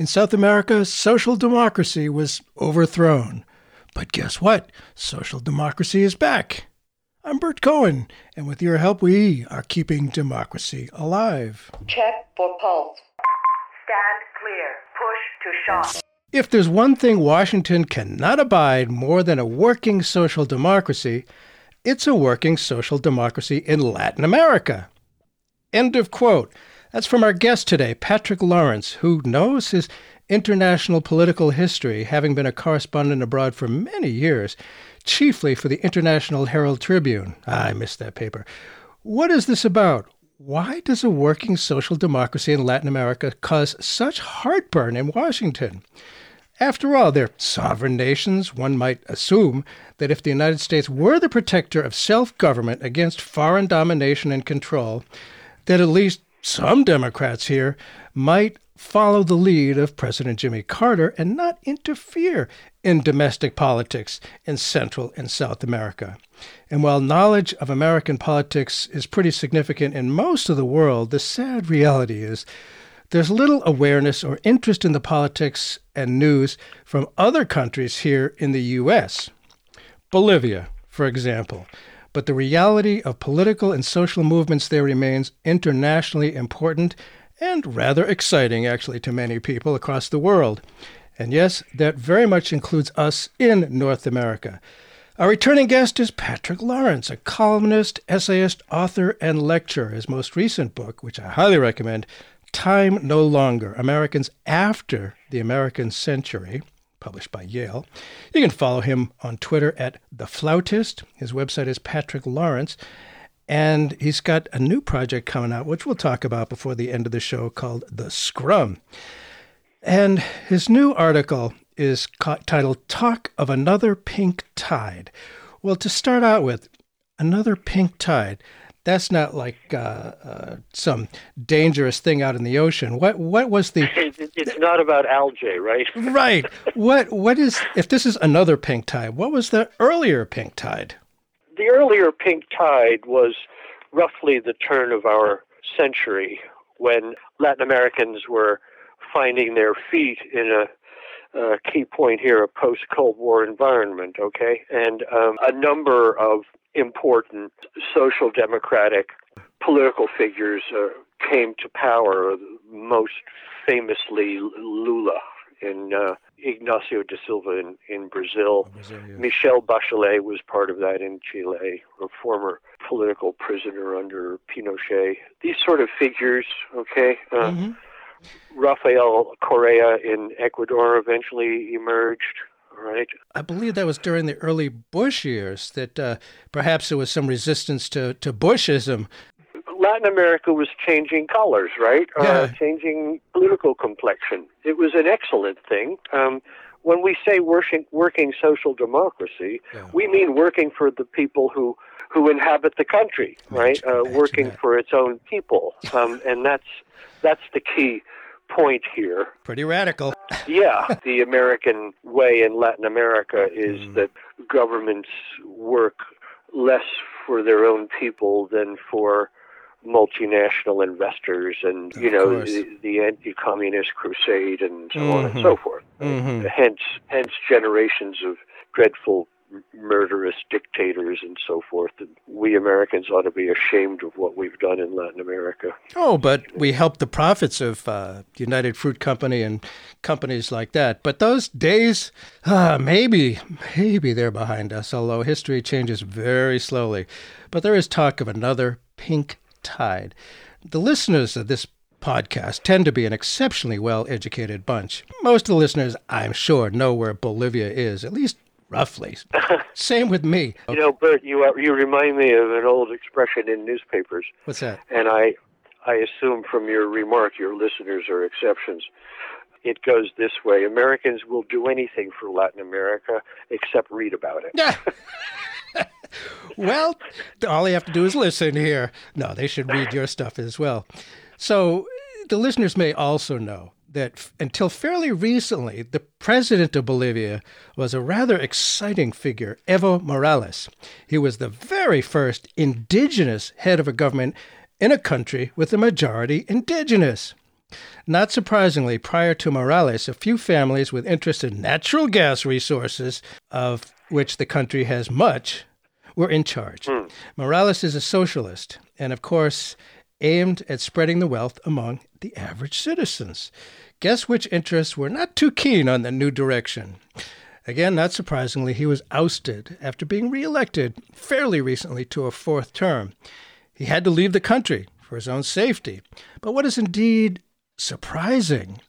In South America, social democracy was overthrown. But guess what? Social democracy is back. I'm Bert Cohen, and with your help, we are keeping democracy alive. Check for pulse. Stand clear. Push to shot. If there's one thing Washington cannot abide more than a working social democracy, it's a working social democracy in Latin America. End of quote. That's from our guest today, Patrick Lawrence, who knows his international political history, having been a correspondent abroad for many years, chiefly for the International Herald Tribune. I missed that paper. What is this about? Why does a working social democracy in Latin America cause such heartburn in Washington? After all, they're sovereign nations. One might assume that if the United States were the protector of self government against foreign domination and control, that at least some Democrats here might follow the lead of President Jimmy Carter and not interfere in domestic politics in Central and South America. And while knowledge of American politics is pretty significant in most of the world, the sad reality is there's little awareness or interest in the politics and news from other countries here in the U.S. Bolivia, for example. But the reality of political and social movements there remains internationally important and rather exciting, actually, to many people across the world. And yes, that very much includes us in North America. Our returning guest is Patrick Lawrence, a columnist, essayist, author, and lecturer. His most recent book, which I highly recommend, Time No Longer Americans After the American Century, published by Yale. You can follow him on Twitter at The Floutist. His website is Patrick Lawrence. And he's got a new project coming out, which we'll talk about before the end of the show, called The Scrum. And his new article is titled Talk of Another Pink Tide. Well, to start out with, another pink tide. That's not like uh, uh, some dangerous thing out in the ocean. What what was the? It's not about algae, right? right. What what is if this is another pink tide? What was the earlier pink tide? the earlier pink tide was roughly the turn of our century when Latin Americans were finding their feet in a, key point here, a post Cold War environment, okay? And um, a number of important social democratic political figures uh, came to power, most famously Lula in uh, Ignacio da Silva in, in Brazil. Brazil yes. Michelle Bachelet was part of that in Chile, a former political prisoner under Pinochet. These sort of figures, okay. Uh, mm-hmm. Rafael Correa in Ecuador eventually emerged. Right. I believe that was during the early Bush years that uh, perhaps there was some resistance to, to Bushism Latin America was changing colors, right? Uh, yeah. Uh, changing political complexion. It was an excellent thing. Um, when we say working, working social democracy, yeah. we mean working for the people who who inhabit the country, right? Uh, working that. for its own people, um, and that's that's the key point here. Pretty radical. yeah, the American way in Latin America is mm. that governments work less for their own people than for multinational investors and you know the, the, anti-communist crusade and so mm-hmm. on and mm-hmm. so forth. Mm-hmm. Hence, hence generations of dreadful murderous dictators and so forth. And we Americans ought to be ashamed of what we've done in Latin America. Oh, but we helped the profits of uh, United Fruit Company and companies like that. But those days, uh, maybe, maybe they're behind us, although history changes very slowly. But there is talk of another pink tide. The listeners of this podcast tend to be an exceptionally well educated bunch. Most of the listeners, I'm sure, know where Bolivia is, at least roughly. Same with me. You know, Bert, you are, you remind me of an old expression in newspapers. What's that? And I I assume from your remark your listeners are exceptions. It goes this way: Americans will do anything for Latin America except read about it. Yeah. well, all they have to do is listen here. No, they should read your stuff as well. So the listeners may also know that f- until fairly recently, the president of Bolivia was a rather exciting figure, Evo Morales. He was the very first indigenous head of a government in a country with a majority indigenous. Not surprisingly, prior to Morales, a few families with interest in natural gas resources, of which the country has much, were in charge. Mm. Morales is a socialist, and of course, aimed at spreading the wealth among the average citizens. Guess which interests were not too keen on the new direction? Again, not surprisingly, he was ousted after being reelected fairly recently to a fourth term. He had to leave the country for his own safety. But what is indeed surprising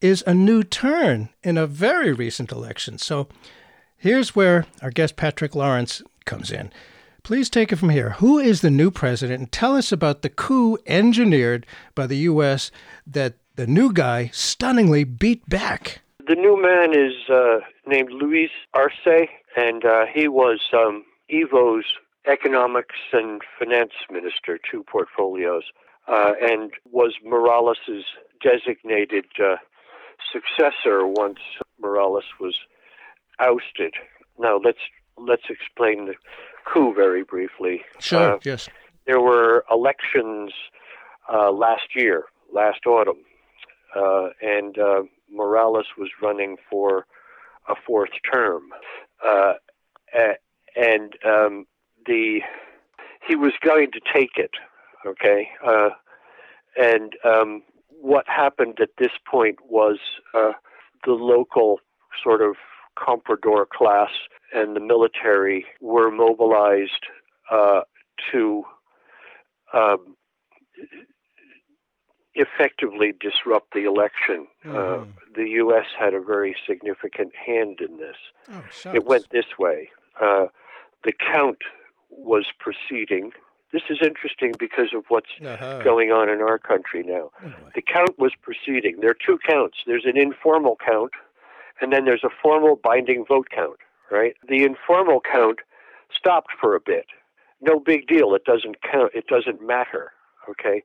is a new turn in a very recent election. So here's where our guest Patrick Lawrence comes in. Please take it from here. Who is the new president? And tell us about the coup engineered by the U.S. that the new guy stunningly beat back. The new man is uh, named Luis Arce, and uh, he was um, Evo's economics and finance minister, two portfolios, uh, and was Morales's designated uh, successor once Morales was ousted. Now let's let's explain the coup very briefly. Sure. Uh, yes. There were elections uh, last year, last autumn, uh, and uh, Morales was running for a fourth term, uh, and um, the he was going to take it. Okay, uh, and um, what happened at this point was the local sort of comprador class and the military were mobilized uh, to um, effectively disrupt the election. Uh, mm-hmm. Uh, the U.S. had a very significant hand in this. Oh, it went this way. Uh, the count was proceeding. This is interesting because of what's uh-huh. going on in our country now. Oh, the count was proceeding. There are two counts. There's an informal count, and then there's a formal binding vote count, right? The informal count stopped for a bit. No big deal. It doesn't count. It doesn't matter. Okay.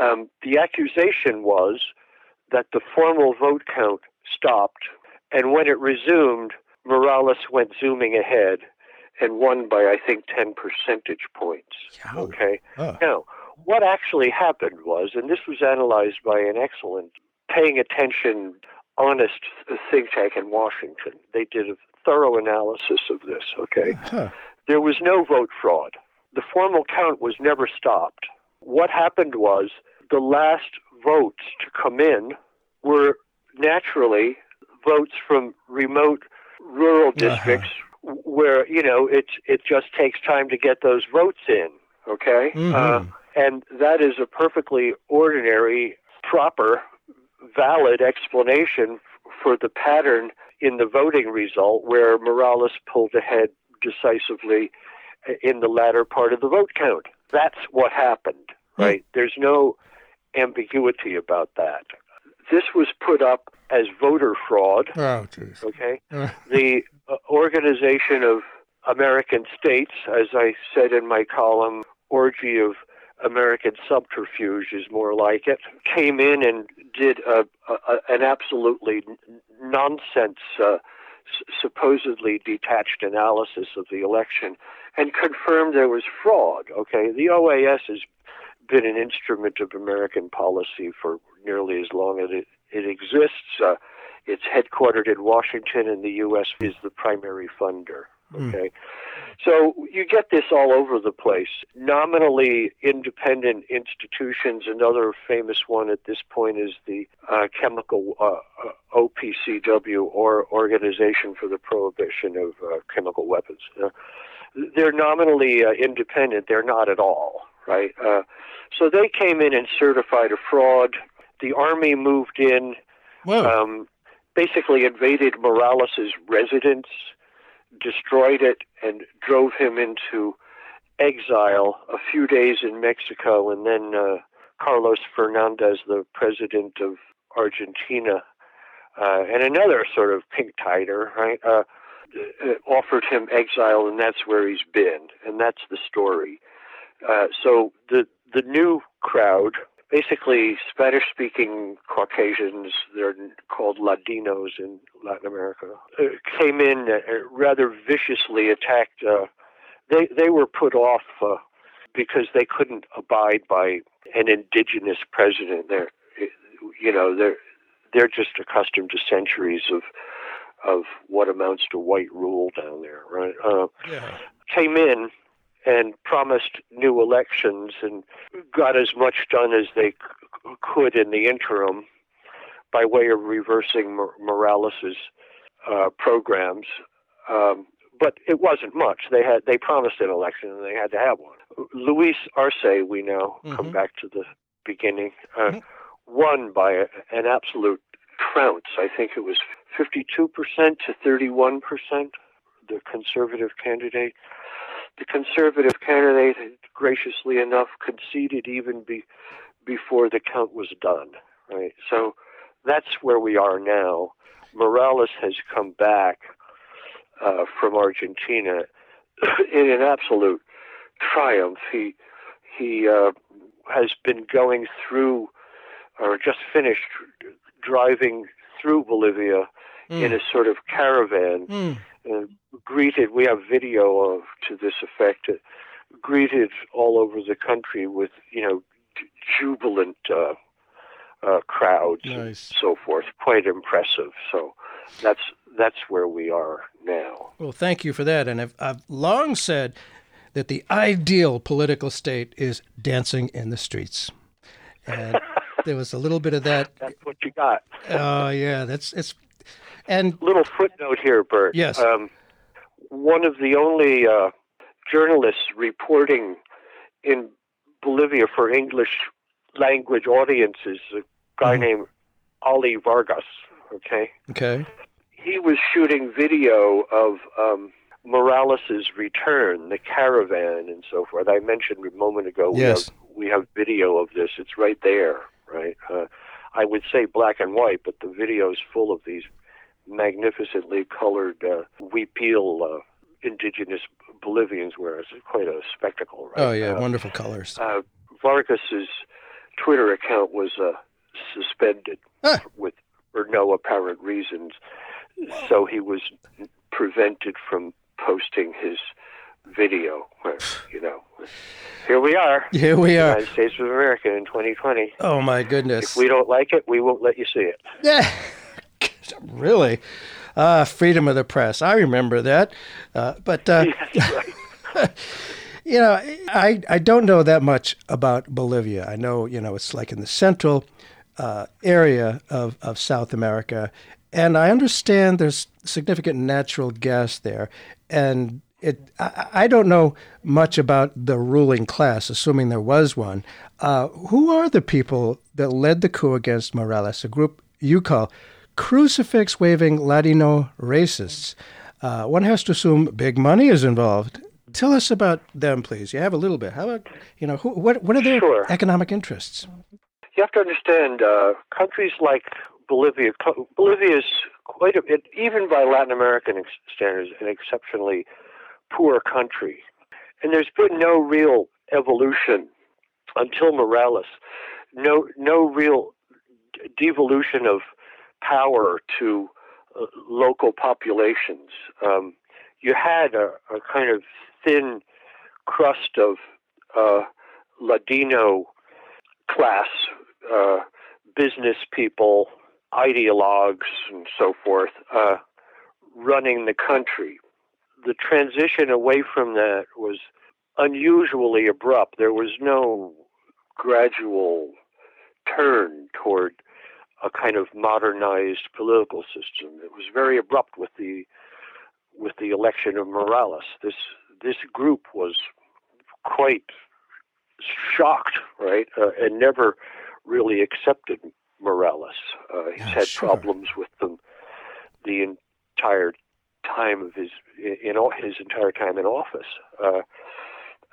Um, the accusation was that the formal vote count stopped, and when it resumed, Morales went zooming ahead and won by I think ten percentage points. Okay. Now, what actually happened was, and this was analyzed by an excellent, paying attention honest think tank in Washington. They did a thorough analysis of this, okay? Huh. There was no vote fraud. The formal count was never stopped. What happened was the last votes to come in were naturally votes from remote rural uh-huh. districts uh-huh. where, you know, it, it just takes time to get those votes in, okay? Mm-hmm. Uh, and that is a perfectly ordinary, proper valid explanation for the pattern in the voting result where Morales pulled ahead decisively in the latter part of the vote count. That's what happened, hmm. right? There's no ambiguity about that. This was put up as voter fraud. Oh, Okay. the uh, Organization of American States, as I said in my column, orgy of American subterfuge is more like it, came in and did a, a, an absolutely nonsense, uh, s- supposedly detached analysis of the election and confirmed there was fraud. Okay, the OAS has been an instrument of American policy for nearly as long as it, it exists. Uh, it's headquartered in Washington, and the U.S. is the primary funder. Hmm. Okay. Mm. So you get this all over the place. Nominally independent institutions, another famous one at this point is the uh, Chemical uh, uh OPCW, or Organization for the Prohibition of uh, Chemical Weapons. Uh, they're nominally uh, independent, they're not at all, right? so they came in and certified a fraud. The Army moved in, um, basically invaded Morales's residence destroyed it and drove him into exile a few days in Mexico, and then uh, Carlos Fernandez, the president of Argentina, uh, and another sort of pink tighter, right, uh, uh, offered him exile, and that's where he's been, and that's the story. Uh, so the the new crowd basically Spanish speaking Caucasians, they're called Ladinos in Latin America, uh, came in uh, rather viciously attacked. Uh, they, they were put off uh, because they couldn't abide by an indigenous president there you know they're they're just accustomed to centuries of of what amounts to white rule down there, right? Uh, Yeah. came in and promised new elections and got as much done as they c- could in the interim by way of reversing Mor- Morales's uh, programs. Um, but it wasn't much. They had they promised an election and they had to have one. Luis Arce, we now come Mhm. back to the beginning, uh, Mhm. won by a, an absolute trounce. I think it was 52% to 31%, the conservative candidate. The conservative candidate, had, graciously enough, conceded even be, before the count was done. Right, so that's where we are now. Morales has come back uh, from Argentina in an absolute triumph. He he uh, has been going through, or just finished driving through Bolivia in a sort of caravan Mm. Uh, greeted. We have video of to this effect. Uh, greeted all over the country with you know j- jubilant uh, uh, crowds and so forth. Quite impressive. So that's that's where we are now. Well, thank you for that. And I've, I've long said that the ideal political state is dancing in the streets. And there was a little bit of that. That's what you got. Oh, yeah, that's it's. And Little footnote here, Bert. Yes. Um, one of the only uh, journalists reporting in Bolivia for English language audiences, a guy Mhm. named Ali Vargas. Okay. okay, he was shooting video of um, Morales's return, the caravan, and so forth. I mentioned a moment ago. Yes. We have, we have video of this. It's right there, right? Uh, I would say black and white, but the video is full of these magnificently colored uh, huipil uh, indigenous Bolivians wear. It's quite a spectacle, right? oh yeah, Uh, wonderful colors. uh, Vargas's Twitter account was uh, suspended Ah. with for no apparent reasons, so he was prevented from posting his video. Where, you know, here we are, Here we are. United States of America in 2020. Oh my goodness. If we don't like it, we won't let you see it. Yeah, really. Uh, freedom of the press. I remember that. Uh, but uh, you know, I I don't know that much about Bolivia. I know you know it's like in the central uh, area of of South America, and I understand there's significant natural gas there, and it. I, I don't know much about the ruling class, assuming there was one. Uh, who are the people that led the coup against Morales? A group you call crucifix waving Latino racists. Uh, one has to assume big money is involved. Tell us about them, please. You have a little bit. How about you know who, what what are their Sure. economic interests? You have to understand, uh, countries like Bolivia, Bolivia is quite a bit, even by Latin American ex- standards, an exceptionally poor country. And there's been no real evolution until Morales, no, no real devolution of power to uh, local populations. Um, you had a, a kind of thin crust of uh, Ladino class, uh, business people, ideologues, and so forth, uh, running the country. The transition away from that was unusually abrupt. There was no gradual turn toward a kind of modernized political system. It was very abrupt with the with the election of Morales. This this group was quite shocked, right, uh, and never really accepted Morales. Uh, he's Yeah, had sure. problems with them the entire time of his in all his entire time in office. Uh,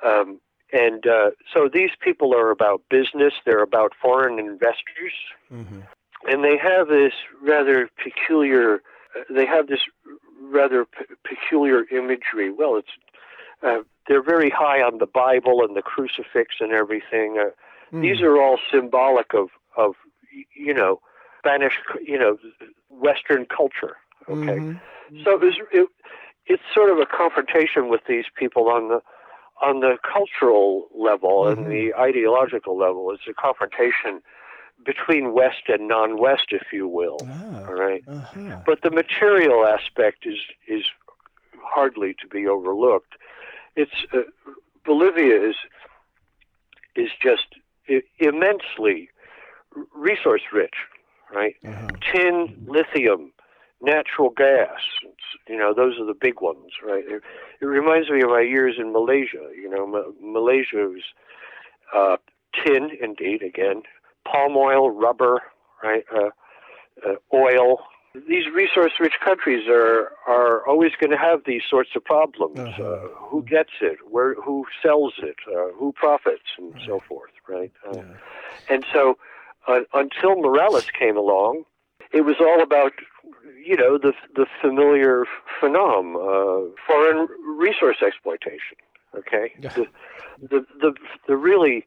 um, and uh, so these people are about business. They're about foreign investors, Mm-hmm. And they have this rather peculiar. They have this rather p- peculiar imagery. Well, it's uh, they're very high on the Bible and the crucifix and everything. Uh, Hmm. These are all symbolic of of you know Spanish, you know, Western culture. Okay, Mm-hmm. so it was, it, it's sort of a confrontation with these people on the on the cultural level and Mhm. the ideological level. It's a confrontation between West and non-West, if you will. Ah, All right. uh-huh. But the material aspect is is hardly to be overlooked. It's uh, Bolivia is is just immensely resource rich, right? Uh-huh. Tin, lithium, natural gas. You know, those are the big ones, right? It, it reminds me of my years in Malaysia. You know, Ma- Malaysia was uh, tin, indeed, again, palm oil, rubber, right? Uh, uh, oil. These resource-rich countries are are always going to have these sorts of problems. Uh-huh. Uh, who gets it? Where? Who sells it? Uh, who profits? And so forth, right? Uh, Yeah. and so, uh, until Morales came along, it was all about, you know, the the familiar phenom, uh, foreign resource exploitation. Okay, Yeah. the, the the the really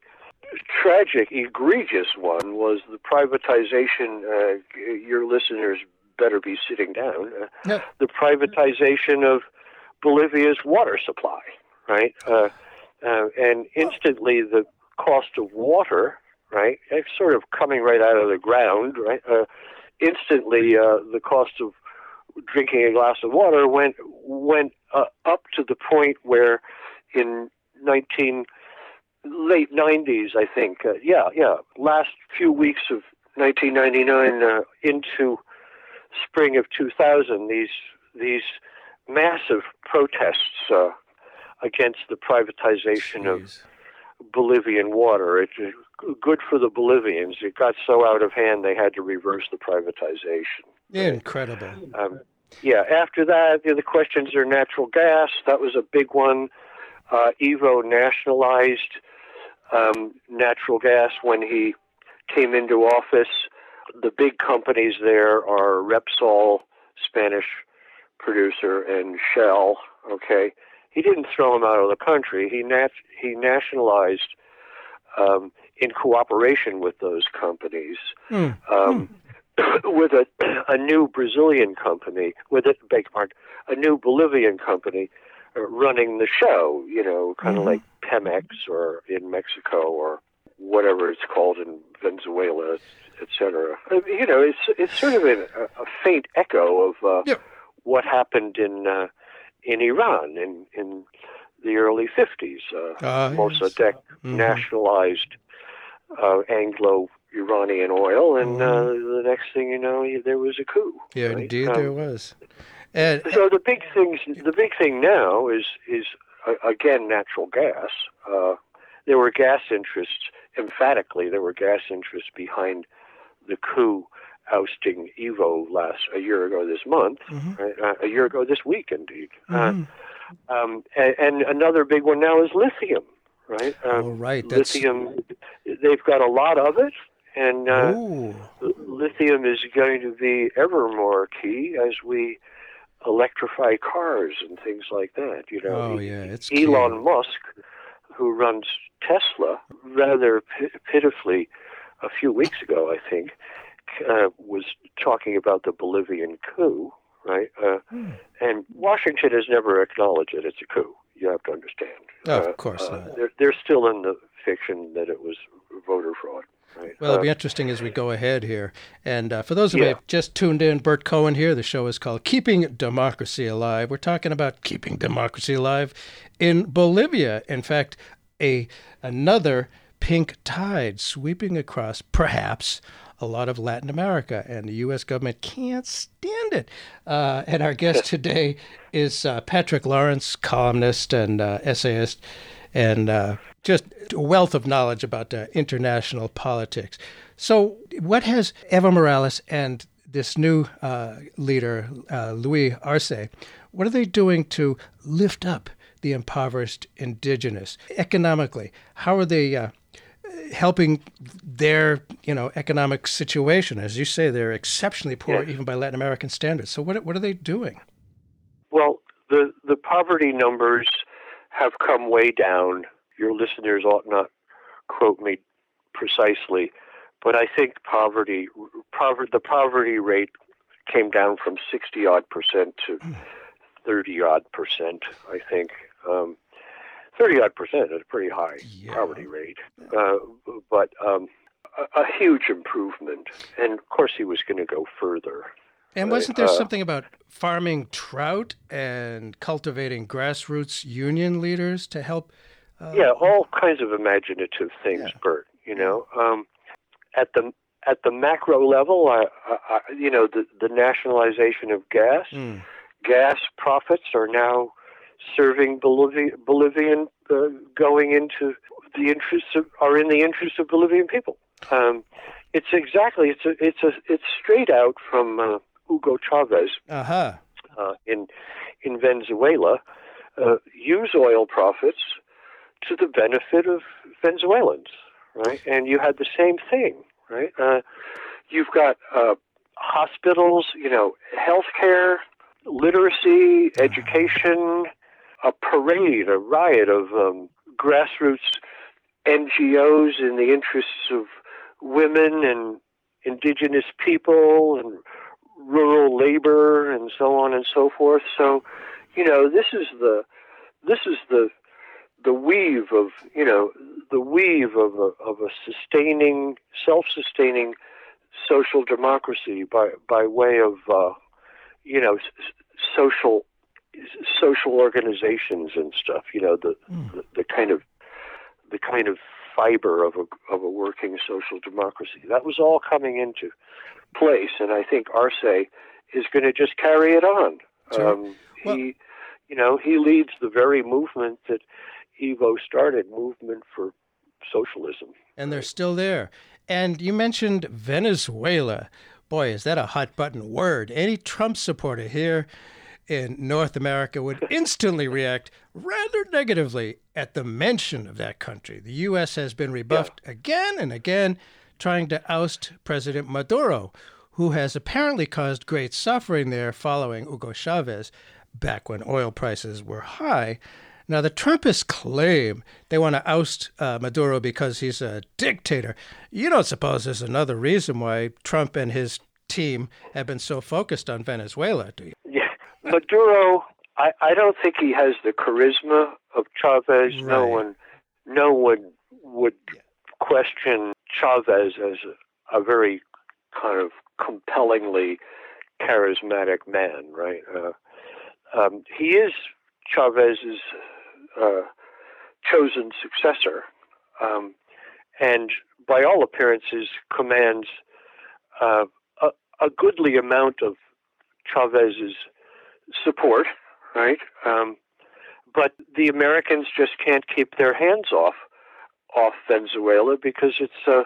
tragic, egregious one was the privatization. Uh, your listeners better be sitting down. Uh, the privatization of Bolivia's water supply, right? Uh, uh, and instantly the cost of water, right? It's sort of coming right out of the ground, right? Uh, instantly uh, the cost of drinking a glass of water went went uh, up to the point where in 19 late 90s I think uh, yeah yeah last few weeks of 1999 uh, into spring of 2000 these these massive protests uh, against the privatization of Bolivian water. It uh, good for the Bolivians. It got so out of hand they had to reverse the privatization. Incredible. Um, yeah. After that, the other questions are natural gas. That was a big one. Uh, Evo nationalized um, natural gas when he came into office. The big companies there are Repsol, Spanish producer, and Shell. Okay, he didn't throw them out of the country. He nat- he nationalized um, in cooperation with those companies Hmm. um, with a, a new Brazilian company, with a beg pardon, a new Bolivian company uh, running the show. You know, kind of Mhm. like Pemex or in Mexico or whatever it's called in Venezuela, et cetera. Uh, You know, it's it's sort of a, a faint echo of uh, Yep. what happened in uh, in Iran in in the early fifties. Uh, Ah. Mossadegh Mhm. nationalized uh, Anglo-Iranian oil, and uh, the next thing you know, there was a coup. Mm-hmm. Yeah, right? indeed Um, there was. And So the big things, the big thing now is is again natural gas. Uh, there were gas interests, emphatically, there were gas interests behind the coup ousting Evo last a year ago this month, Mhm. right? uh, a year ago this week, indeed. Mhm. Uh, um, and, and another big one now is lithium, right? Um, oh, right. That's lithium they've got a lot of it and uh, lithium is going to be ever more key as we electrify cars and things like that you know Oh, yeah. It's elon musk who runs tesla rather pitifully a few weeks ago i think uh, was talking about the bolivian coup right uh, Hmm. and washington has never acknowledged it it's a coup you have to understand Oh, Uh, of course uh, not. they're, they're still in the fiction that it was voter fraud. Right? Well, it'll Uh, be interesting as we go ahead here. And uh, for those of you who Yeah. have just tuned in, Bert Cohen here. The show is called Keeping Democracy Alive. We're talking about keeping democracy alive in Bolivia. In fact, a another pink tide sweeping across, perhaps, a lot of Latin America, and the U.S. government can't stand it. Uh, and our guest today is uh, Patrick Lawrence, columnist and uh, essayist, and uh, just a wealth of knowledge about uh, international politics. So, what has Evo Morales and this new uh, leader, uh, Luis Arce, what are they doing to lift up the impoverished indigenous economically? How are they uh, helping their, you know, economic situation? As you say, they're exceptionally poor, Yeah. even by Latin American standards. So, what what are they doing? well, the the poverty numbers have come way down. Your listeners ought not quote me precisely, but I think poverty, poverty the poverty rate came down from sixty odd percent to thirty odd percent. I think. Um, Thirty odd percent is a pretty high Yeah. poverty rate, uh, but um, a, a huge improvement. And of course, he was going to go further. And wasn't there uh, something about farming trout and cultivating grassroots union leaders to help? Uh, yeah, all kinds of imaginative things, yeah. Bert. You know, um, at the at the macro level, I, I, you know, the the nationalization of gas, mm. gas profits are now serving Bolivia, Bolivian, uh, going into the interests of, are in the interests of Bolivian people. Um, it's exactly it's a it's a it's straight out from. Uh, Hugo Chavez uh-huh. uh, in in Venezuela uh, use oil profits to the benefit of Venezuelans, right? And you had the same thing, right? Uh, you've got uh, hospitals, you know, healthcare, literacy, education, a parade, a riot of um, grassroots NGOs in the interests of women and indigenous people and rural labor and so on and so forth. So, you know, this is the this is the the weave of you know the weave of a, of a sustaining, self-sustaining social democracy by by way of uh, you know s- social social organizations and stuff. You know the, mm. the the kind of the kind of fiber of a of a working social democracy. That was all coming into place, and I think Arce is going to just carry it on. Sure. Um, well, he, you know, he leads the very movement that Evo started, movement for socialism. And they're still there. And you mentioned Venezuela. Boy, is that a hot button word. Any Trump supporter here in North America would instantly react rather negatively at the mention of that country. The U.S. has been rebuffed yeah. again and again trying to oust President Maduro, who has apparently caused great suffering there following Hugo Chavez back when oil prices were high. Now, the Trumpists claim they want to oust uh, Maduro because he's a dictator. You don't suppose there's another reason why Trump and his team have been so focused on Venezuela, do you? Yeah. Maduro, I, I don't think he has the charisma of Chavez. Right. No one, no one would yeah. question Chavez as a, a very kind of compellingly charismatic man, right? Uh, um, he is Chavez's uh, chosen successor, um, and by all appearances, commands uh, a, a, goodly amount of Chavez's support, right? Um, but the Americans just can't keep their hands off off Venezuela because it's uh,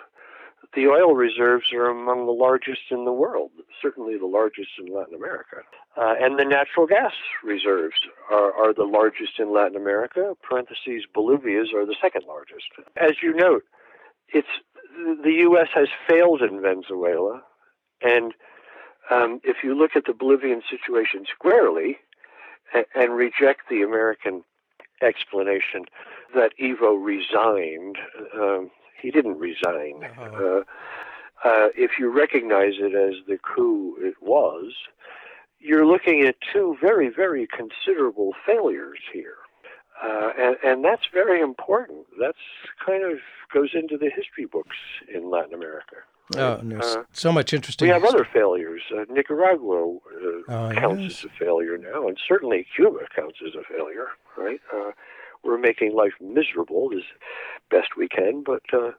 the oil reserves are among the largest in the world, certainly the largest in Latin America. Uh, and the natural gas reserves are, are the largest in Latin America. Parentheses, Bolivia's are the second largest. As you note, it's the U.S. has failed in Venezuela, and um, if you look at the Bolivian situation squarely and, and reject the American explanation that Evo resigned. Um, he didn't resign. Uh-huh. Uh, uh, if you recognize it as the coup it was, you're looking at two very, very considerable failures here. Uh, and, and that's very important. That's kind of goes into the history books in Latin America. Right? Oh, and there's uh, so much interesting. We have other failures. Uh, Nicaragua uh, oh, counts yes. as a failure now, and certainly Cuba counts as a failure, right? We're making life miserable as best we can, but uh,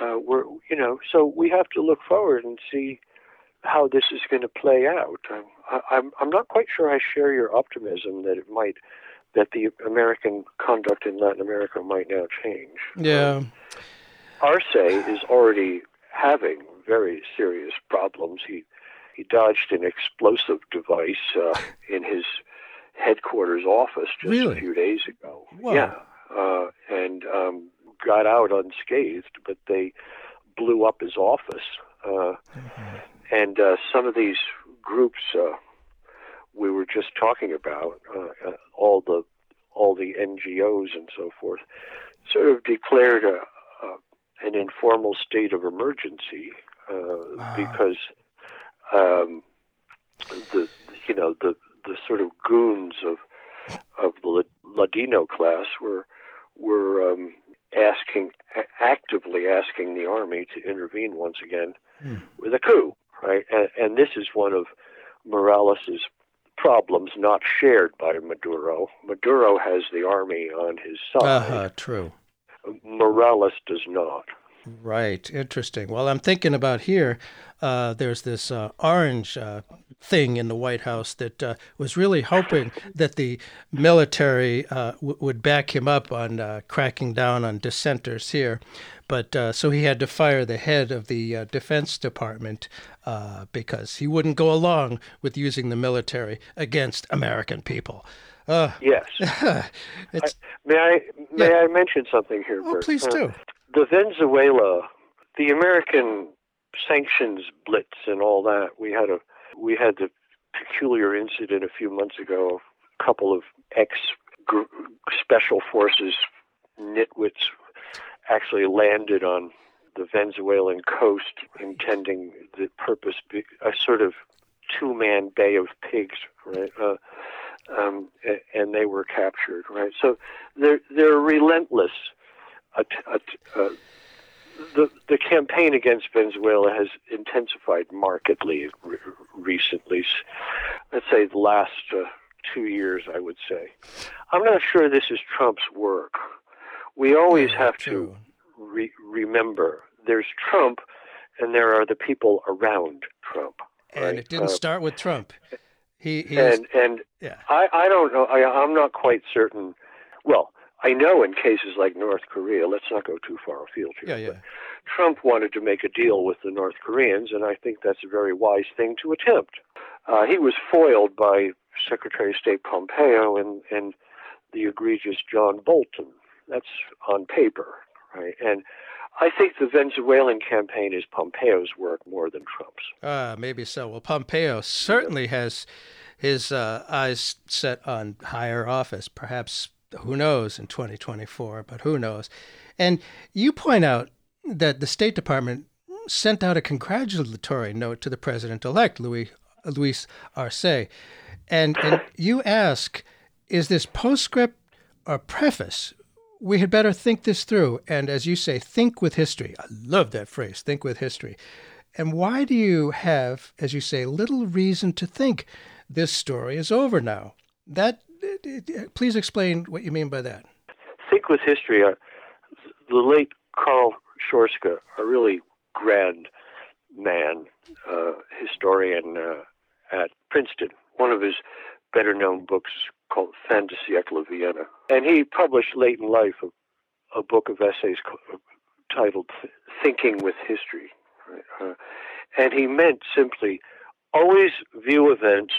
uh, we're you know so we have to look forward and see how this is going to play out. I'm, I'm I'm not quite sure I share your optimism that it might that the American conduct in Latin America might now change. Yeah. Arce is already having very serious problems. He he dodged an explosive device uh, in his headquarters office just really? a few days ago. Whoa. Yeah, uh, and um, got out unscathed, but they blew up his office. Uh, mm-hmm. And uh, some of these groups uh, we were just talking about, uh, uh, all the all the NGOs and so forth, sort of declared a, a an informal state of emergency wow. because um, the you know the the sort of goons of of the Ladino class were were um, asking, actively asking the army to intervene once again hmm. with a coup, right? And, and this is one of Morales's problems not shared by Maduro. Maduro has the army on his side. Uh-huh, true. Morales does not. Right. Interesting. Well, I'm thinking about here. Uh, there's this uh, orange uh, thing in the White House that uh, was really hoping that the military uh, w- would back him up on uh, cracking down on dissenters here. But so he had to fire the head of the Defense Department because he wouldn't go along with using the military against American people. yes. I, may I may yeah. I mention something here? Oh, please do the Venezuela, the American sanctions blitz and all that. We had a we had the peculiar incident a few months ago. A couple of ex special forces nitwits actually landed on the Venezuelan coast, intending the purpose be a sort of two man Bay of Pigs, right? Uh, um, and they were captured, right? So they're they're relentless a, a, a, the the campaign against Venezuela has intensified markedly re- recently. Let's say the last uh, two years, I would say. I'm not sure this is Trump's work. We always have to re- remember there's Trump, and there are the people around Trump. And right? it didn't uh, start with Trump. He, he and was, and yeah. I I don't know. I, I'm not quite certain. Well, I know in cases like North Korea, let's not go too far afield here. Yeah, yeah. Trump wanted to make a deal with the North Koreans, and I think that's a very wise thing to attempt. Uh, he was foiled by Secretary of State Pompeo and, and the egregious John Bolton. That's on paper, right? And I think the Venezuelan campaign is Pompeo's work more than Trump's. Uh, maybe so. Well, Pompeo certainly yeah. has his uh, eyes set on higher office, perhaps who knows in 2024, but who knows. And you point out that the State Department sent out a congratulatory note to the president elect, Louis, Luis Arce. And, and you ask, is this postscript or preface? We had better think this through. And as you say, think with history. I love that phrase, think with history. And why do you have, as you say, little reason to think this story is over now? That please explain what you mean by that. Think with history. Uh, the late Karl Schorske, a really grand man, uh, historian uh, at Princeton. One of his better known books called Fin de siècle Vienna. And he published late in life a, a book of essays titled Thinking with History. Uh, and he meant simply always view events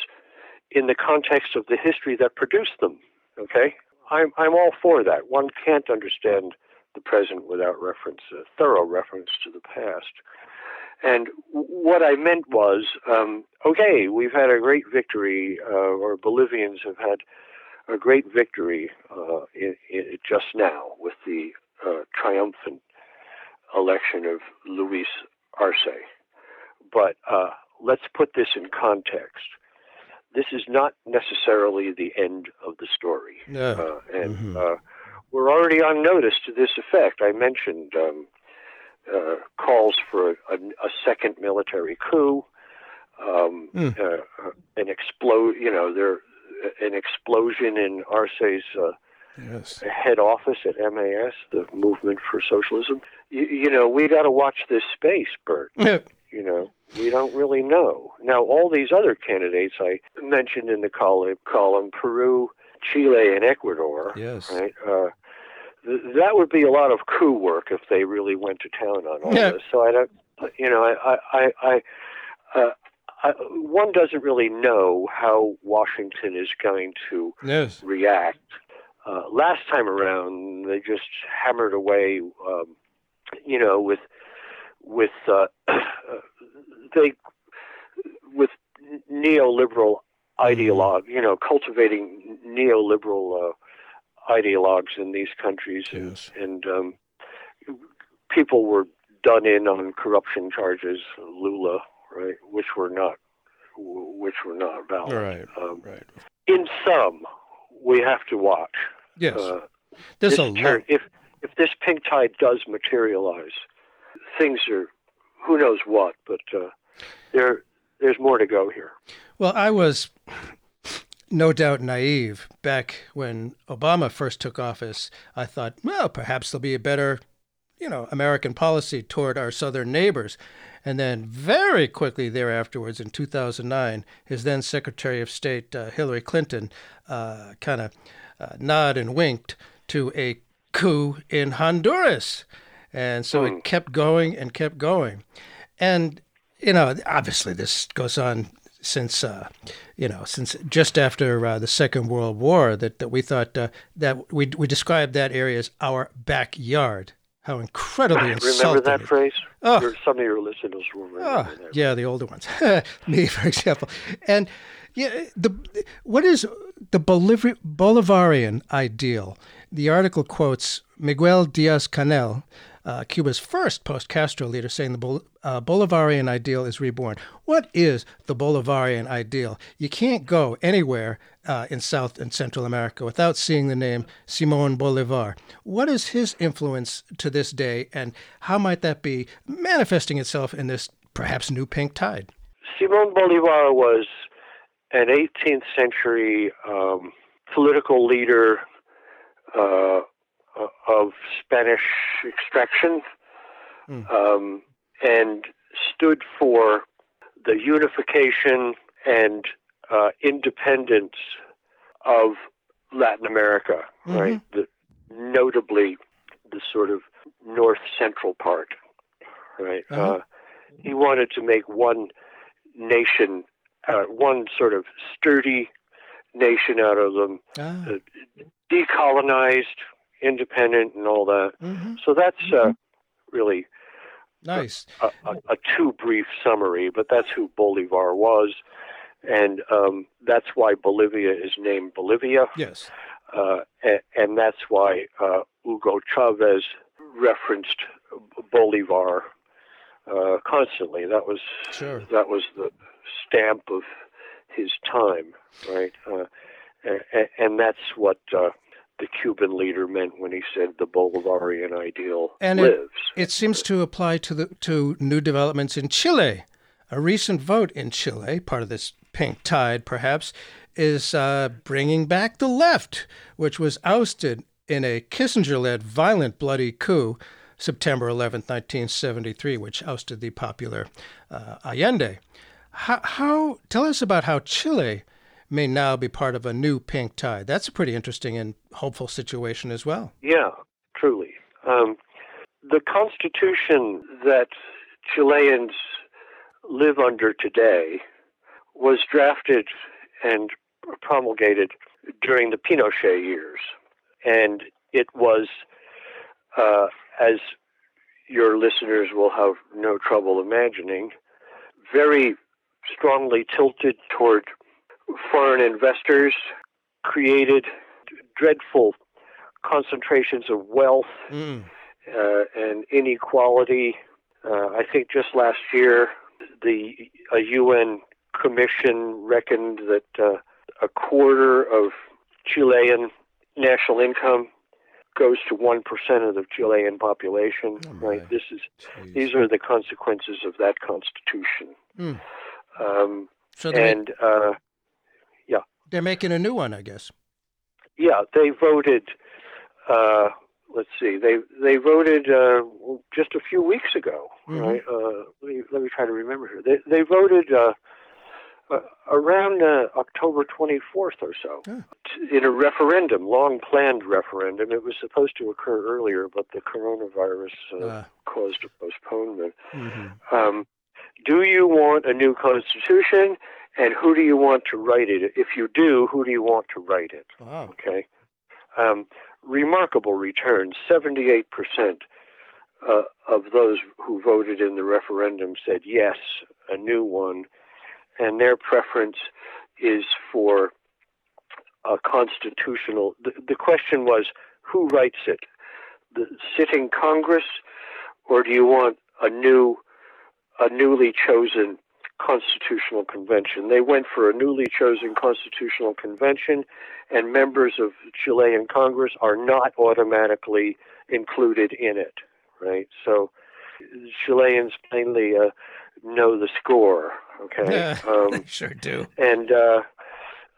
in the context of the history that produced them. Okay, I'm I'm all for that. One can't understand the present without reference, a thorough reference to the past. And what I meant was, um, okay, we've had a great victory, uh, or Bolivians have had a great victory uh, in, in just now with the uh, triumphant election of Luis Arce. But uh, let's put this in context this is not necessarily the end of the story. Yeah. Uh, and mm-hmm. uh, we're already on notice to this effect. I mentioned um, uh, calls for a, a, second military coup, um, mm. an explode. You know, there an explosion in Arce's uh, yes. head office at MAS, the Movement for Socialism. You, you know, we got to watch this space, Bert. Yep. You know, we don't really know. Now, all these other candidates I mentioned in the column, column Peru, Chile, and Ecuador. Yes. Right. Uh, th- that would be a lot of coup work if they really went to town on all yeah. this. So I don't. You know, I, I, I, uh, I, one doesn't really know how Washington is going to yes. react. Uh, last time around, they just hammered away, um, you know, with with uh, they with neoliberal ideologue, you know, cultivating neoliberal uh, ideologues in these countries, yes. and, um, people were done in on corruption charges, Lula, right, which were not, which were not valid. Right. Um, right. In sum, we have to watch. Yes. Uh, There's a turn, if if this pink tide does materialize, things are who knows what, but uh, there there's more to go here. Well, I was no doubt naive back when Obama first took office. I thought, well, perhaps there'll be a better, you know, American policy toward our southern neighbors. And then very quickly thereafterwards, in 2009, his then Secretary of State uh, Hillary Clinton uh, kind of uh, nod and winked to a coup in Honduras. And so it kept going and kept going. And, you know, obviously this goes on since, uh, you know, since just after uh, the Second World War that, that we thought uh, that we, we described that area as our backyard. How incredibly insulting. Remember that phrase? Oh. Your- Some of your listeners will remember Oh, that. yeah, the older ones. Me, for example. And yeah, the what is the Bolivar, Bolivarian ideal? The article quotes Miguel Diaz Canel, uh, Cuba's first post-Castro leader, saying the Bol- uh, Bolivarian ideal is reborn. What is the Bolivarian ideal? You can't go anywhere uh, in South and Central America without seeing the name Simon Bolivar. What is his influence to this day, and how might that be manifesting itself in this perhaps new pink tide? Simon Bolivar was an 18th century um, political leader uh, of Spanish extraction um, and stood for the unification and uh, independence of Latin America, right? The, notably, the sort of north central part, right? Uh-huh. Uh, he wanted to make one nation, uh, one sort of sturdy nation out of them, Ah, uh, decolonized, independent, and all that. mhm. So that's uh, really nice. a, a, a too brief summary, but that's who Bolivar was, and um, that's why Bolivia is named Bolivia, Yes. uh, and, and that's why uh, Hugo Chavez referenced Bolivar uh, constantly. That was Sure. that was the stamp of his time, right? Uh, and, and that's what uh, the Cuban leader meant when he said the Bolivarian ideal And it- lives. It seems to apply to the to new developments in Chile. A recent vote in Chile, part of this pink tide, perhaps, is uh, bringing back the left, which was ousted in a Kissinger-led violent, bloody coup, September 11, 1973, which ousted the popular uh, Allende. How, how? Tell us about how Chile may now be part of a new pink tide. That's a pretty interesting and hopeful situation as well. Yeah, truly. Um, the constitution that Chileans live under today was drafted and promulgated during the Pinochet years. And it was, uh, as your listeners will have no trouble imagining, very strongly tilted toward foreign investors, created dreadful concentrations of wealth Mm. uh, and inequality. Uh, I think just last year, the a UN commission reckoned that uh, a quarter of Chilean national income goes to one percent of the Chilean population. Oh, right. This is Jeez. these are the consequences of that constitution. Mm. Um, So and uh, they're making a new one, I guess. yeah, they voted. Uh, let's see, they they voted uh, just a few weeks ago, Mhm. right? Uh, let, me, let me try to remember here. They they voted uh, uh, around uh, October 24th or so Oh. t- in a referendum, long planned referendum. It was supposed to occur earlier, but the coronavirus uh, Uh, caused a postponement. mhm. Um, do you want a new constitution? And who do you want to write it? If you do, who do you want to write it? Wow. Okay. Um, remarkable returns. 78% uh, of those who voted in the referendum said yes, a new one. And their preference is for a constitutional. The, the question was who writes it? The sitting Congress, or do you want a new, a newly chosen constitutional convention? They went for a newly chosen constitutional convention and members of Chilean Congress are not automatically included in it, right? So Chileans plainly uh, know the score, okay? Yeah, Um, they sure do. and uh,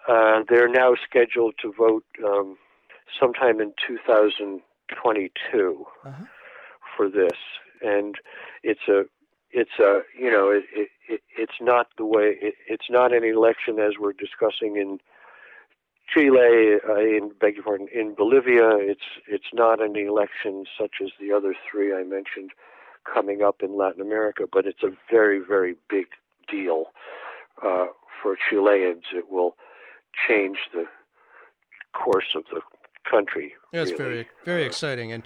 uh, they're now scheduled to vote um, sometime in 2022 Uh-huh. for this, and it's a it's a you know it, it, it it's not the way it, it's not an election as we're discussing in Chile uh, in beg your pardon in Bolivia it's it's not an election such as the other three I mentioned coming up in Latin America but it's a very very big deal uh, for Chileans it will change the course of the country That's really. very very exciting. And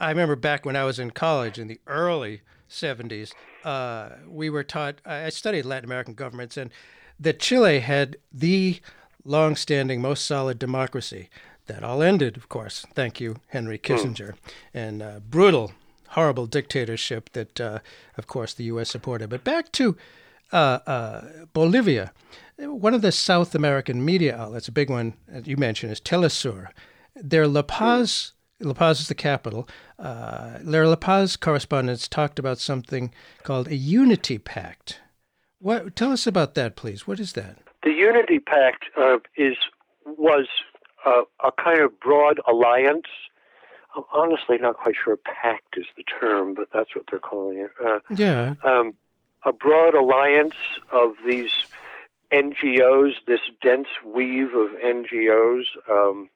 I remember back when I was in college in the early '70s, uh, we were taught. I studied Latin American governments, and that Chile had the long-standing, most solid democracy. That all ended, of course. Thank you, Henry Kissinger, and uh, brutal, horrible dictatorship that, uh, of course, the U.S. supported. But back to uh, uh, Bolivia. One of the South American media outlets, a big one you mentioned, is Telesur. Their La Paz, La Paz is the capital. Uh, their La Paz correspondents talked about something called a Unity Pact. What? Tell us about that, please. What is that? The Unity Pact uh, is was uh, a kind of broad alliance. I'm honestly not quite sure pact is the term, but that's what they're calling it. Uh, Yeah. um, a broad alliance of these NGOs, this dense weave of NGOs, um,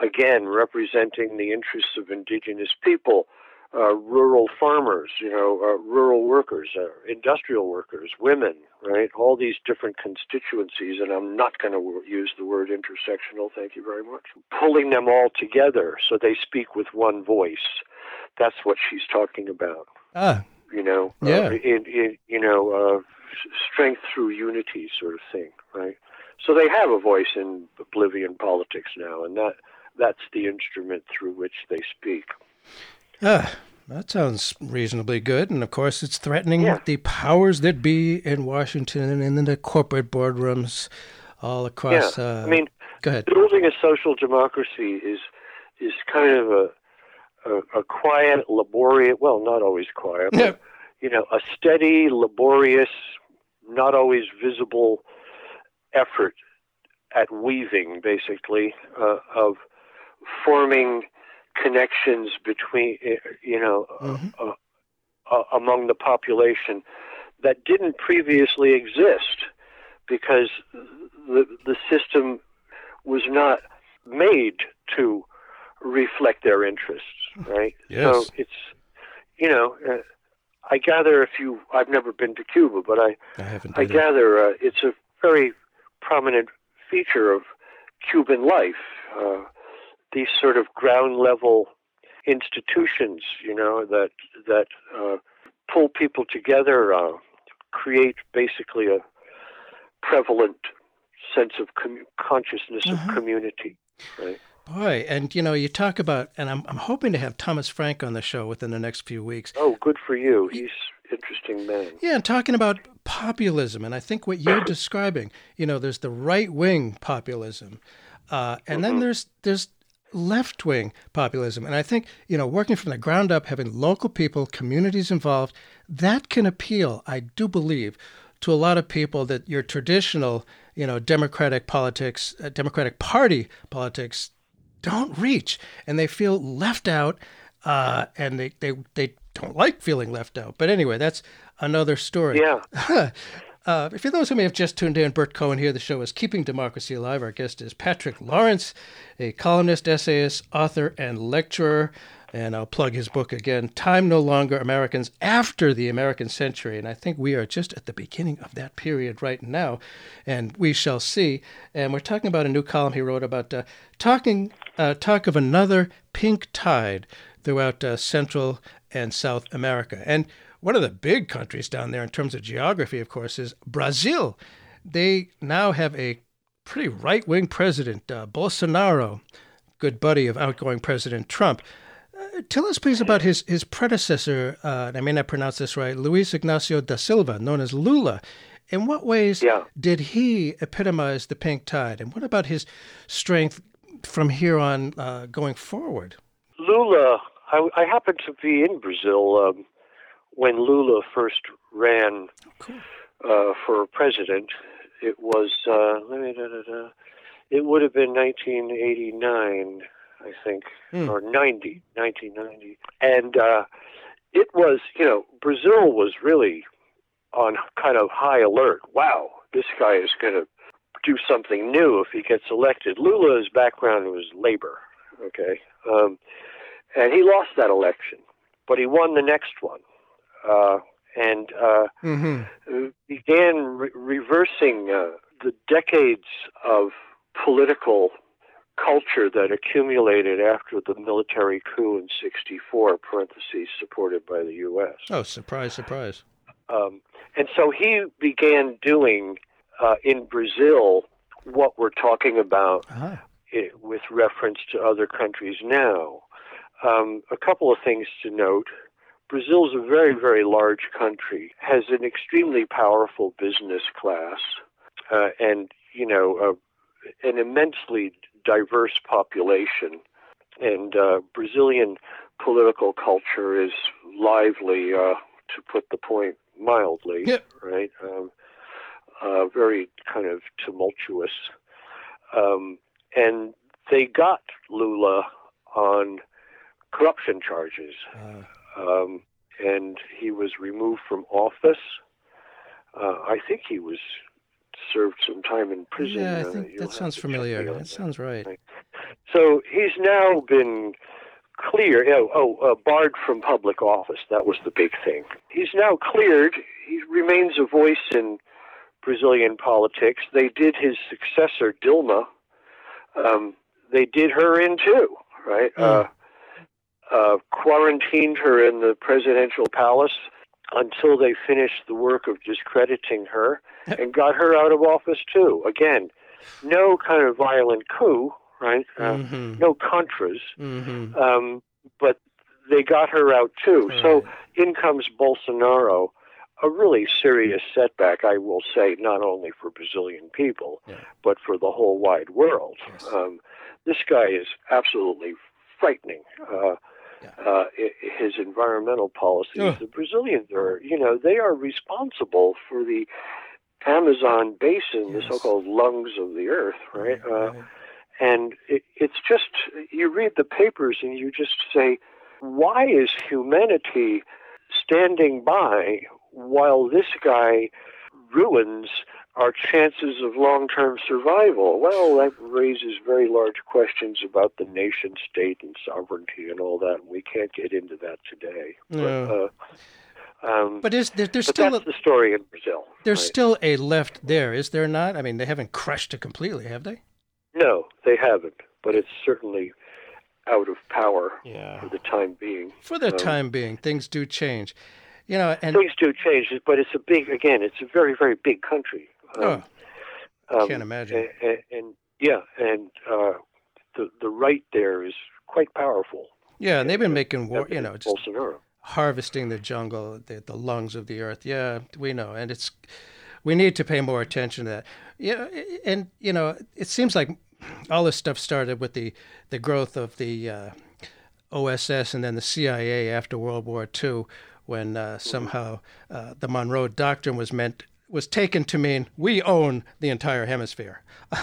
again representing the interests of indigenous people, uh, rural farmers, you know, uh, rural workers, uh, industrial workers, women, right? All these different constituencies, and I'm not going to use the word intersectional. Thank you very much. Pulling them all together so they speak with one voice. That's what she's talking about Ah. you know, Yeah. uh, in, in, you know, uh, strength through unity sort of thing, right? So they have a voice in Bolivian politics now, and that that's the instrument through which they speak. Ah. That sounds reasonably good, and of course, it's threatening Yeah. the powers that be in Washington and in the corporate boardrooms all across. yeah, Uh, I mean, go ahead. building a social democracy is is kind of a a, a quiet, laborious. Well, not always quiet, but Yeah. you know, a steady, laborious, not always visible effort at weaving, basically, uh, of forming connections between, eh, you know, uh, Mhm. uh, uh, among the population that didn't previously exist because the the system was not made to reflect their interests, right? Yes. So it's, you know, uh, I gather if you, I've never been to Cuba, but I, I haven't. I gather uh, it's a very prominent feature of Cuban life. These sort of ground level institutions, you know, that that uh, pull people together, uh, create basically a prevalent sense of com- consciousness Uh-huh. of community. Right? Boy, and you know, you talk about, and I'm, I'm hoping to have Thomas Frank on the show within the next few weeks. Oh, good for you. He's interesting man. Yeah, and talking about populism, and I think what you're describing, you know, there's the right wing populism, uh, and then there's there's left wing populism, and I think you know, working from the ground up, having local people, communities involved, that can appeal, I do believe, to a lot of people that your traditional, you know, democratic politics, uh, Democratic Party politics don't reach and they feel left out uh, and they, they, they don't like feeling left out. But anyway, that's another story. Yeah. Uh, for those who may have just tuned in, Bert Cohen here. The show is Keeping Democracy Alive. Our guest is Patrick Lawrence, a columnist, essayist, author, and lecturer. And I'll plug his book again Time No Longer Americans After the American Century. And I think we are just at the beginning of that period right now. And we shall see. And we're talking about a new column he wrote about uh, talking, uh, talk of another pink tide throughout uh, Central and South America. And one of the big countries down there in terms of geography, of course, is Brazil. They now have a pretty right wing president, uh, Bolsonaro, good buddy of outgoing President Trump. Uh, tell us, please, about his, his predecessor, uh, and I may not pronounce this right, Luis Ignacio da Silva, known as Lula. In what ways Yeah. did he epitomize the pink tide? And what about his strength from here on uh, going forward? Lula I, I happened to be in Brazil um, when Lula first ran uh, for president. It was uh, let me da, da, da. it would have been 1989, I think, Hmm. or 90, 1990, and uh, it was you know Brazil was really on kind of high alert. Wow, this guy is going to do something new if he gets elected. Lula's background was labor, okay, um, and he lost that election, but he won the next one, uh, and. Uh, hmm uh, began re- reversing uh, the decades of political culture that accumulated after the military coup in 64, parentheses, supported by the U.S. Oh, surprise, surprise. Um, and so he began doing uh, in Brazil what we're talking about Ah. i with reference to other countries now. Um, a couple of things to note. Brazil is a very, very large country, has an extremely powerful business class, uh, and, you know, uh, an immensely diverse population. And uh, Brazilian political culture is lively, uh, to put the point mildly, Yep. right? Um, uh, very kind of tumultuous. Um, and they got Lula on corruption charges, Uh, um, and he was removed from office. Uh, I think he was served some time in prison. yeah, I uh, think you'll that sounds to check me familiar. That that. sounds right. So he's now been clear. Oh, oh uh, barred from public office. That was the big thing. He's now cleared. He remains a voice in Brazilian politics. They did his successor, Dilma. Um, they did her in too, right? Uh, uh, quarantined her in the presidential palace until they finished the work of discrediting her and got her out of office too. Again, no kind of violent coup, right? Uh, hmm no contras, hmm um, but they got her out too. So in comes Bolsonaro, a really serious setback, I will say, not only for Brazilian people, Yeah. but for the whole wide world. Yes. Um, this guy is absolutely frightening. Uh, Yeah. uh, his environmental policies. Ugh. The Brazilians are, you know, they are responsible for the Amazon basin, the so-called lungs of the earth, right? Uh, Right. and it, it's just you read the papers and you just say why is humanity standing by while this guy ruins our chances of long-term survival well that raises very large questions about the nation state and sovereignty and all that we can't get into that today No. but, uh, um, But is there, there's but still that's a, the story in brazil there's right? still a left there, is there not? I mean, they haven't crushed it completely, have they? no they haven't but it's certainly out of power Yeah. for the time being For the Um, time being, things do change. You know, and things do change, but it's a big again. It's a very very big country. oh, um, can't imagine. And, and, yeah, and uh, the the right there is quite powerful. yeah, and they've been making war. You know, just Bolsonaro. harvesting the jungle, the, the lungs of the earth. Yeah, we know, and it's we need to pay more attention to that. Yeah, and you know, it seems like all this stuff started with the the growth of the uh, OSS and then the CIA after World War II, when uh, somehow uh, the Monroe Doctrine was meant was taken to mean we own the entire hemisphere,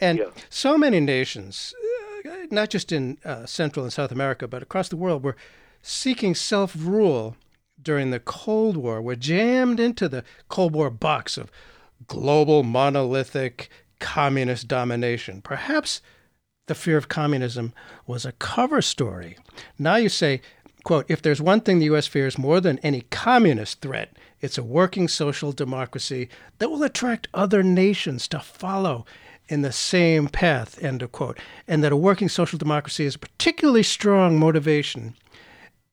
and Yeah. so many nations, uh, not just in uh, Central and South America, but across the world, were seeking self rule during the Cold War, were jammed into the Cold War box of global monolithic communist domination. Perhaps the fear of communism was a cover story. Now you say, quote, if there's one thing the U.S. fears more than any communist threat, it's a working social democracy that will attract other nations to follow in the same path, end of quote. And that a working social democracy is a particularly strong motivation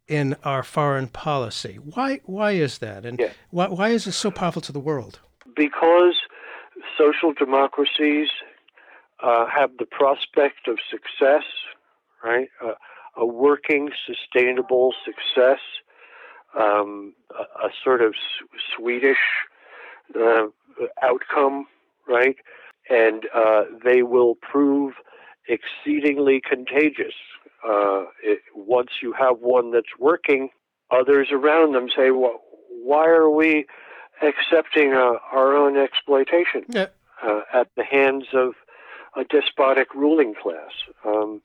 in our foreign policy. Why, why is that? And Yeah. why, why is it so powerful to the world? because social democracies uh, have the prospect of success, right? Uh, a working, sustainable success, um, a, a sort of Swedish uh, outcome, right? And uh, they will prove exceedingly contagious. Uh, it, once you have one that's working, others around them say, well, why are we accepting uh, our own exploitation uh, at the hands of a despotic ruling class? Um,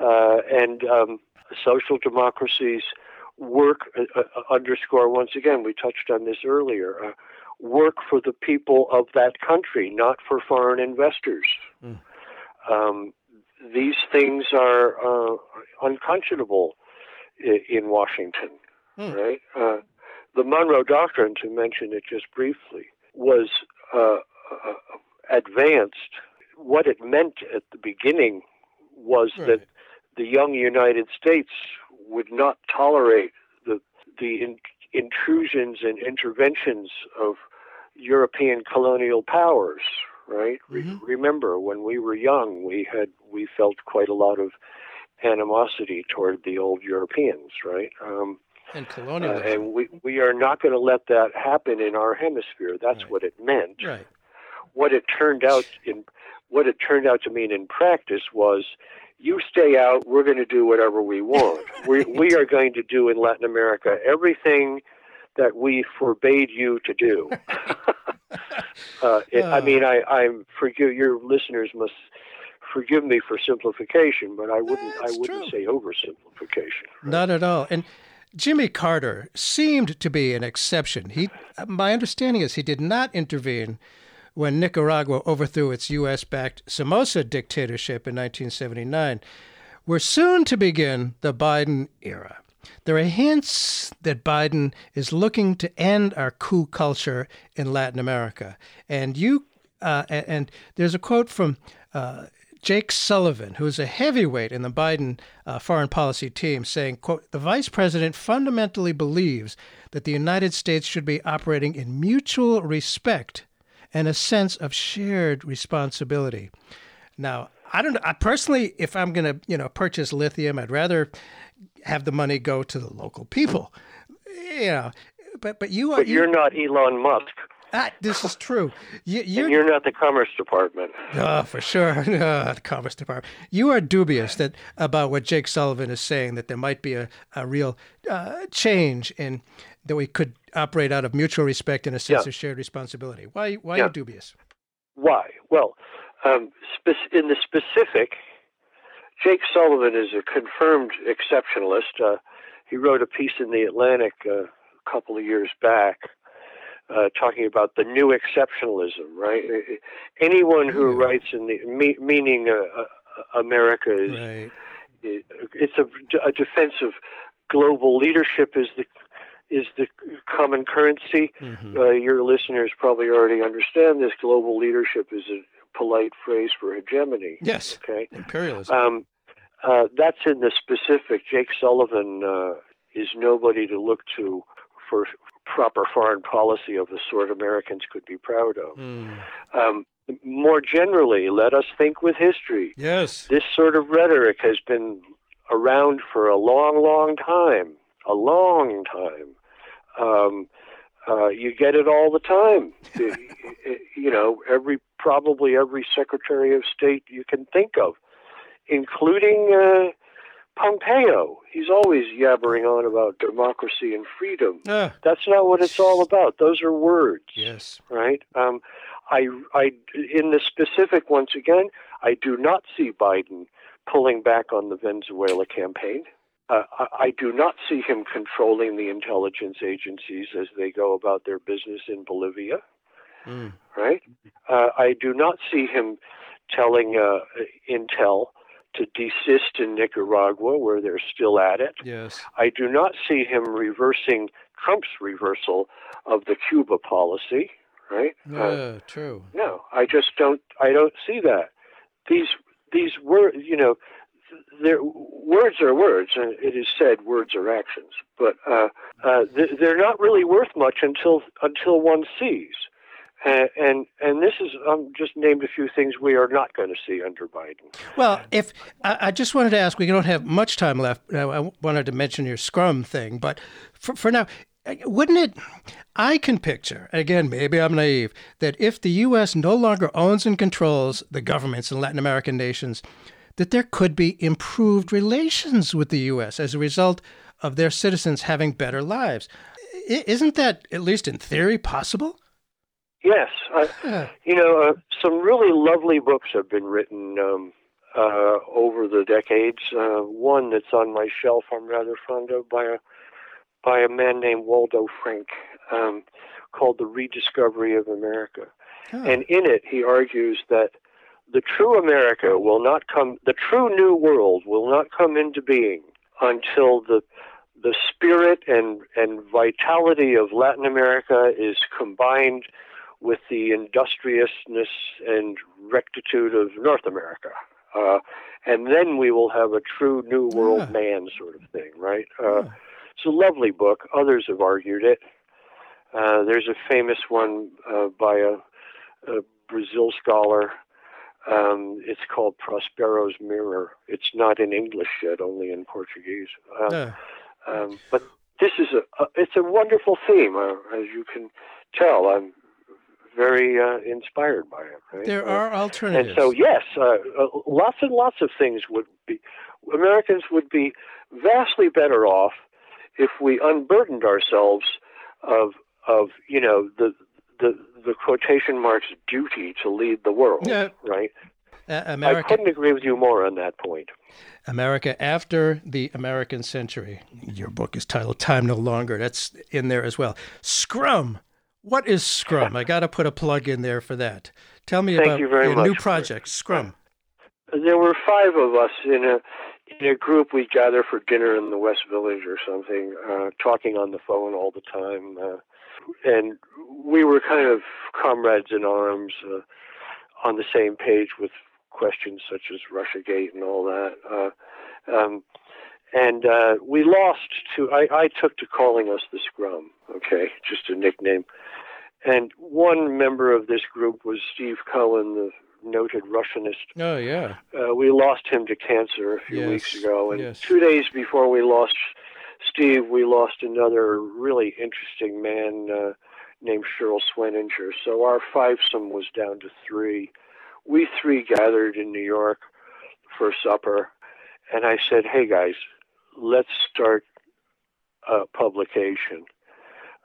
uh, and um, social democracies work, uh, uh, underscore once again, we touched on this earlier, uh, work for the people of that country, not for foreign investors. Mm. Um, these things are uh, unconscionable i- in Washington, Hmm. right? Uh, the Monroe Doctrine, to mention it just briefly, was uh, uh, advanced. What it meant at the beginning was Right. that the young United States would not tolerate the the in, intrusions and interventions of European colonial powers. Right. Re- Mhm. remember, when we were young, we had we felt quite a lot of animosity toward the old Europeans. Right. Um, And uh, and we we are not going to let that happen in our hemisphere. That's Right. what it meant right. what it turned out in what it turned out to mean in practice was you stay out we're going to do whatever we want we we are going to do in Latin America everything that we forbade you to do uh, it, I Uh. mean I I'm forgive your listeners must forgive me for simplification but I wouldn't I wouldn't true. say oversimplification Not at all. And Jimmy Carter seemed to be an exception. He, my understanding is, he did not intervene when Nicaragua overthrew its U.S.-backed Somoza dictatorship in 1979. We're soon to begin the Biden era. There are hints that Biden is looking to end our coup culture in Latin America. And you, uh, and, and there's a quote from uh, Jake Sullivan, who's a heavyweight in the Biden uh, foreign policy team, saying, quote, the vice president fundamentally believes that the United States should be operating in mutual respect and a sense of shared responsibility. Now, I don't know. I personally, if I'm going to, you know, purchase lithium, I'd rather have the money go to the local people. You know, but but you are but you, you're not Elon Musk ah, this is true. You, you're, you're not the Commerce Department Oh, for sure. Uh, the Commerce Department. You are dubious that about what Jake Sullivan is saying that there might be a, a real uh, change in that we could operate out of mutual respect and a sense Yeah. of shared responsibility. Why? Why are you dubious? Why? Well, um, in the specific, Jake Sullivan is a confirmed exceptionalist. Uh, he wrote a piece in the Atlantic uh, a couple of years back uh, talking about the new exceptionalism. Right? Anyone who Yeah. writes in the me- meaning uh, uh, America is Right. it- it's a, a defense of global leadership is the is the common currency. Mhm. Uh, your listeners probably already understand this. Global leadership is a polite phrase for hegemony. Yes. Okay, Imperialism. um, uh, that's in the specific. Jake Sullivan uh, is nobody to look to for proper foreign policy of the sort Americans could be proud of. Mm. Um, more generally, let us think with history Yes. this sort of rhetoric has been around for a long, long time. A long time. Um, uh, you get it all the time. you know, every probably every Secretary of State you can think of, including uh, Pompeo. He's always yabbering on about democracy and freedom. Ah, That's not what it's all about. Those are words yes. right? Um, I, I, in the specific, once again, I do not see Biden pulling back on the Venezuela campaign. Uh, I, I do not see him controlling the intelligence agencies as they go about their business in Bolivia, Mm. right? Uh, I do not see him telling uh, Intel to desist in Nicaragua, where they're still at it. Yes. I do not see him reversing Trump's reversal of the Cuba policy, right? Uh, Yeah. True. no, I just don't. I don't see that. These these words, you know, they're, words are words, and it is said words are actions. But uh, uh, th- they're not really worth much until until one sees. Uh, and and this is um, just named a few things we are not going to see under Biden. Well, if I, I just wanted to ask, we don't have much time left. I, wanted to mention your Scrum thing, but for, for now, wouldn't it? I can picture again. Maybe I'm naive that if the U.S. no longer owns and controls the governments in Latin American nations, that there could be improved relations with the U.S. as a result of their citizens having better lives. I- isn't that, at least in theory, possible? Yes, uh, Yeah. you know, uh, some really lovely books have been written um, uh, over the decades. Uh, one that's on my shelf I'm rather fond of by a by a man named Waldo Frank, um, called "The Rediscovery of America," Oh. and in it he argues that the true America will not come, the true New World will not come into being until the the spirit and and vitality of Latin America is combined with the industriousness and rectitude of North America. Uh, and then we will have a true New World Ah. man sort of thing, right? Uh, Oh. It's a lovely book. Others have argued it. Uh, there's a famous one uh, by a, a Brazil scholar. Um, it's called Prospero's Mirror. It's not in English yet, only in Portuguese. Uh, Uh, um, but this is a, a it's a wonderful theme, uh, as you can tell. I'm very uh, inspired by it. Right? there Uh, are and alternatives. so, yes, uh, uh, lots and lots of things would be. Americans would be vastly better off if we unburdened ourselves of of you know the the the quotation marks duty to lead the world. Yeah. Right. Uh, I couldn't agree with you more on that point. America after the American century. Your book is titled Time No Longer. That's in there as well. Scrum. What is Scrum? I got to put a plug in there for that. Tell me Thank about you your new project, Scrum. There were five of us in a in a group. We gather for dinner in the West Village or something, uh, talking on the phone all the time, uh, and we were kind of comrades in arms, uh, on the same page with questions such as RussiaGate and all that. Uh, um, and uh, we lost to. I, I took to calling us the Scrum. Okay, just a nickname. And one member of this group was Steve Cohen, the noted Russianist Oh, yeah. uh, we lost him to cancer a few Yes, weeks ago, and yes. two days before we lost Steve, we lost another really interesting man uh, named Cheryl Sweninger. So our fivesome was down to three. We three gathered in New York for supper, and I said, "Hey guys, let's start a publication."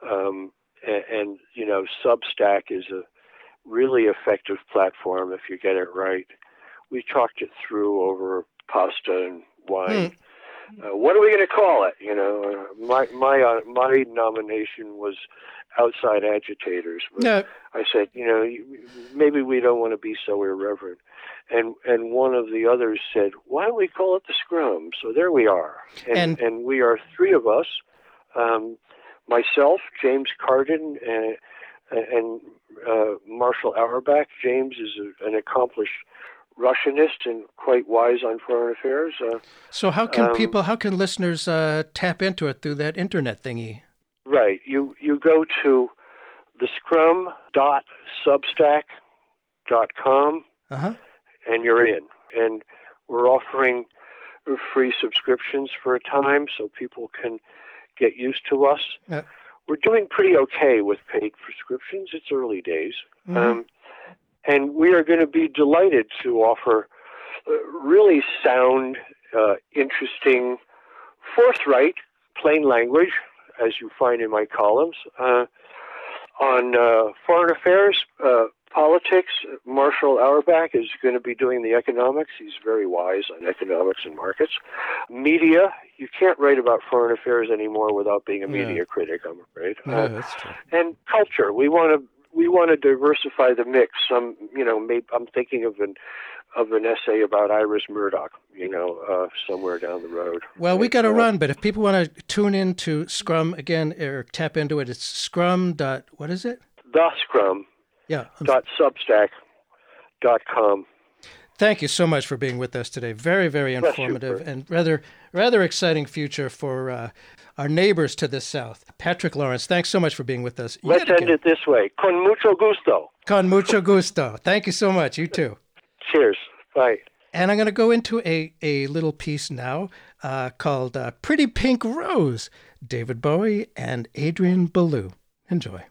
Um, and, and you know, Substack is a really effective platform if you get it right. We talked it through over pasta and wine. Uh, what are we going to call it? You know, uh, my my uh, my nomination was outside agitators, but. I said, you know, maybe we don't want to be so irreverent. And and one of the others said, why don't we call it the Scrum? So there we are, and And- and, we are three of us, um, myself, James Carden, and and uh, Marshall Auerbach. James is a, an accomplished Russianist and quite wise on foreign affairs. Uh, So how can Um, people, how can listeners uh, tap into it through that internet thingy? Right. You you go to the scrum.substack.com Uh-huh. and you're in. And we're offering free subscriptions for a time so people can get used to us. Yeah. We're doing pretty okay with paid prescriptions. It's early days. Mhm. Um, and we are going to be delighted to offer uh, really sound, uh, interesting, forthright, plain language, as you find in my columns, uh, on uh, foreign affairs, uh, politics. Marshall Auerbach is going to be doing the economics. He's very wise on economics and markets. Media, you can't write about foreign affairs anymore without being a Yeah. media critic, I'm afraid. Yeah, Uh, that's true. and culture. We want to we want to diversify the mix. Some, you know, maybe I'm thinking of an of an essay about Iris Murdoch. You know, uh, somewhere down the road. Well, we got to uh, run, but if people want to tune in to Scrum again or tap into it, it's scrum dot, what is it? The Scrum Yeah. I'm dot Substack dot com. Thank you so much for being with us today. Very, very informative and rather, rather exciting future for uh, our neighbors to the south. Patrick Lawrence, thanks so much for being with us. Let's end it this way. Con mucho gusto. Con mucho gusto. Thank you so much. You too. Cheers. Bye. And I'm going to go into a, a little piece now uh, called uh, Pretty Pink Rose, David Bowie and Adrian Belew. Enjoy.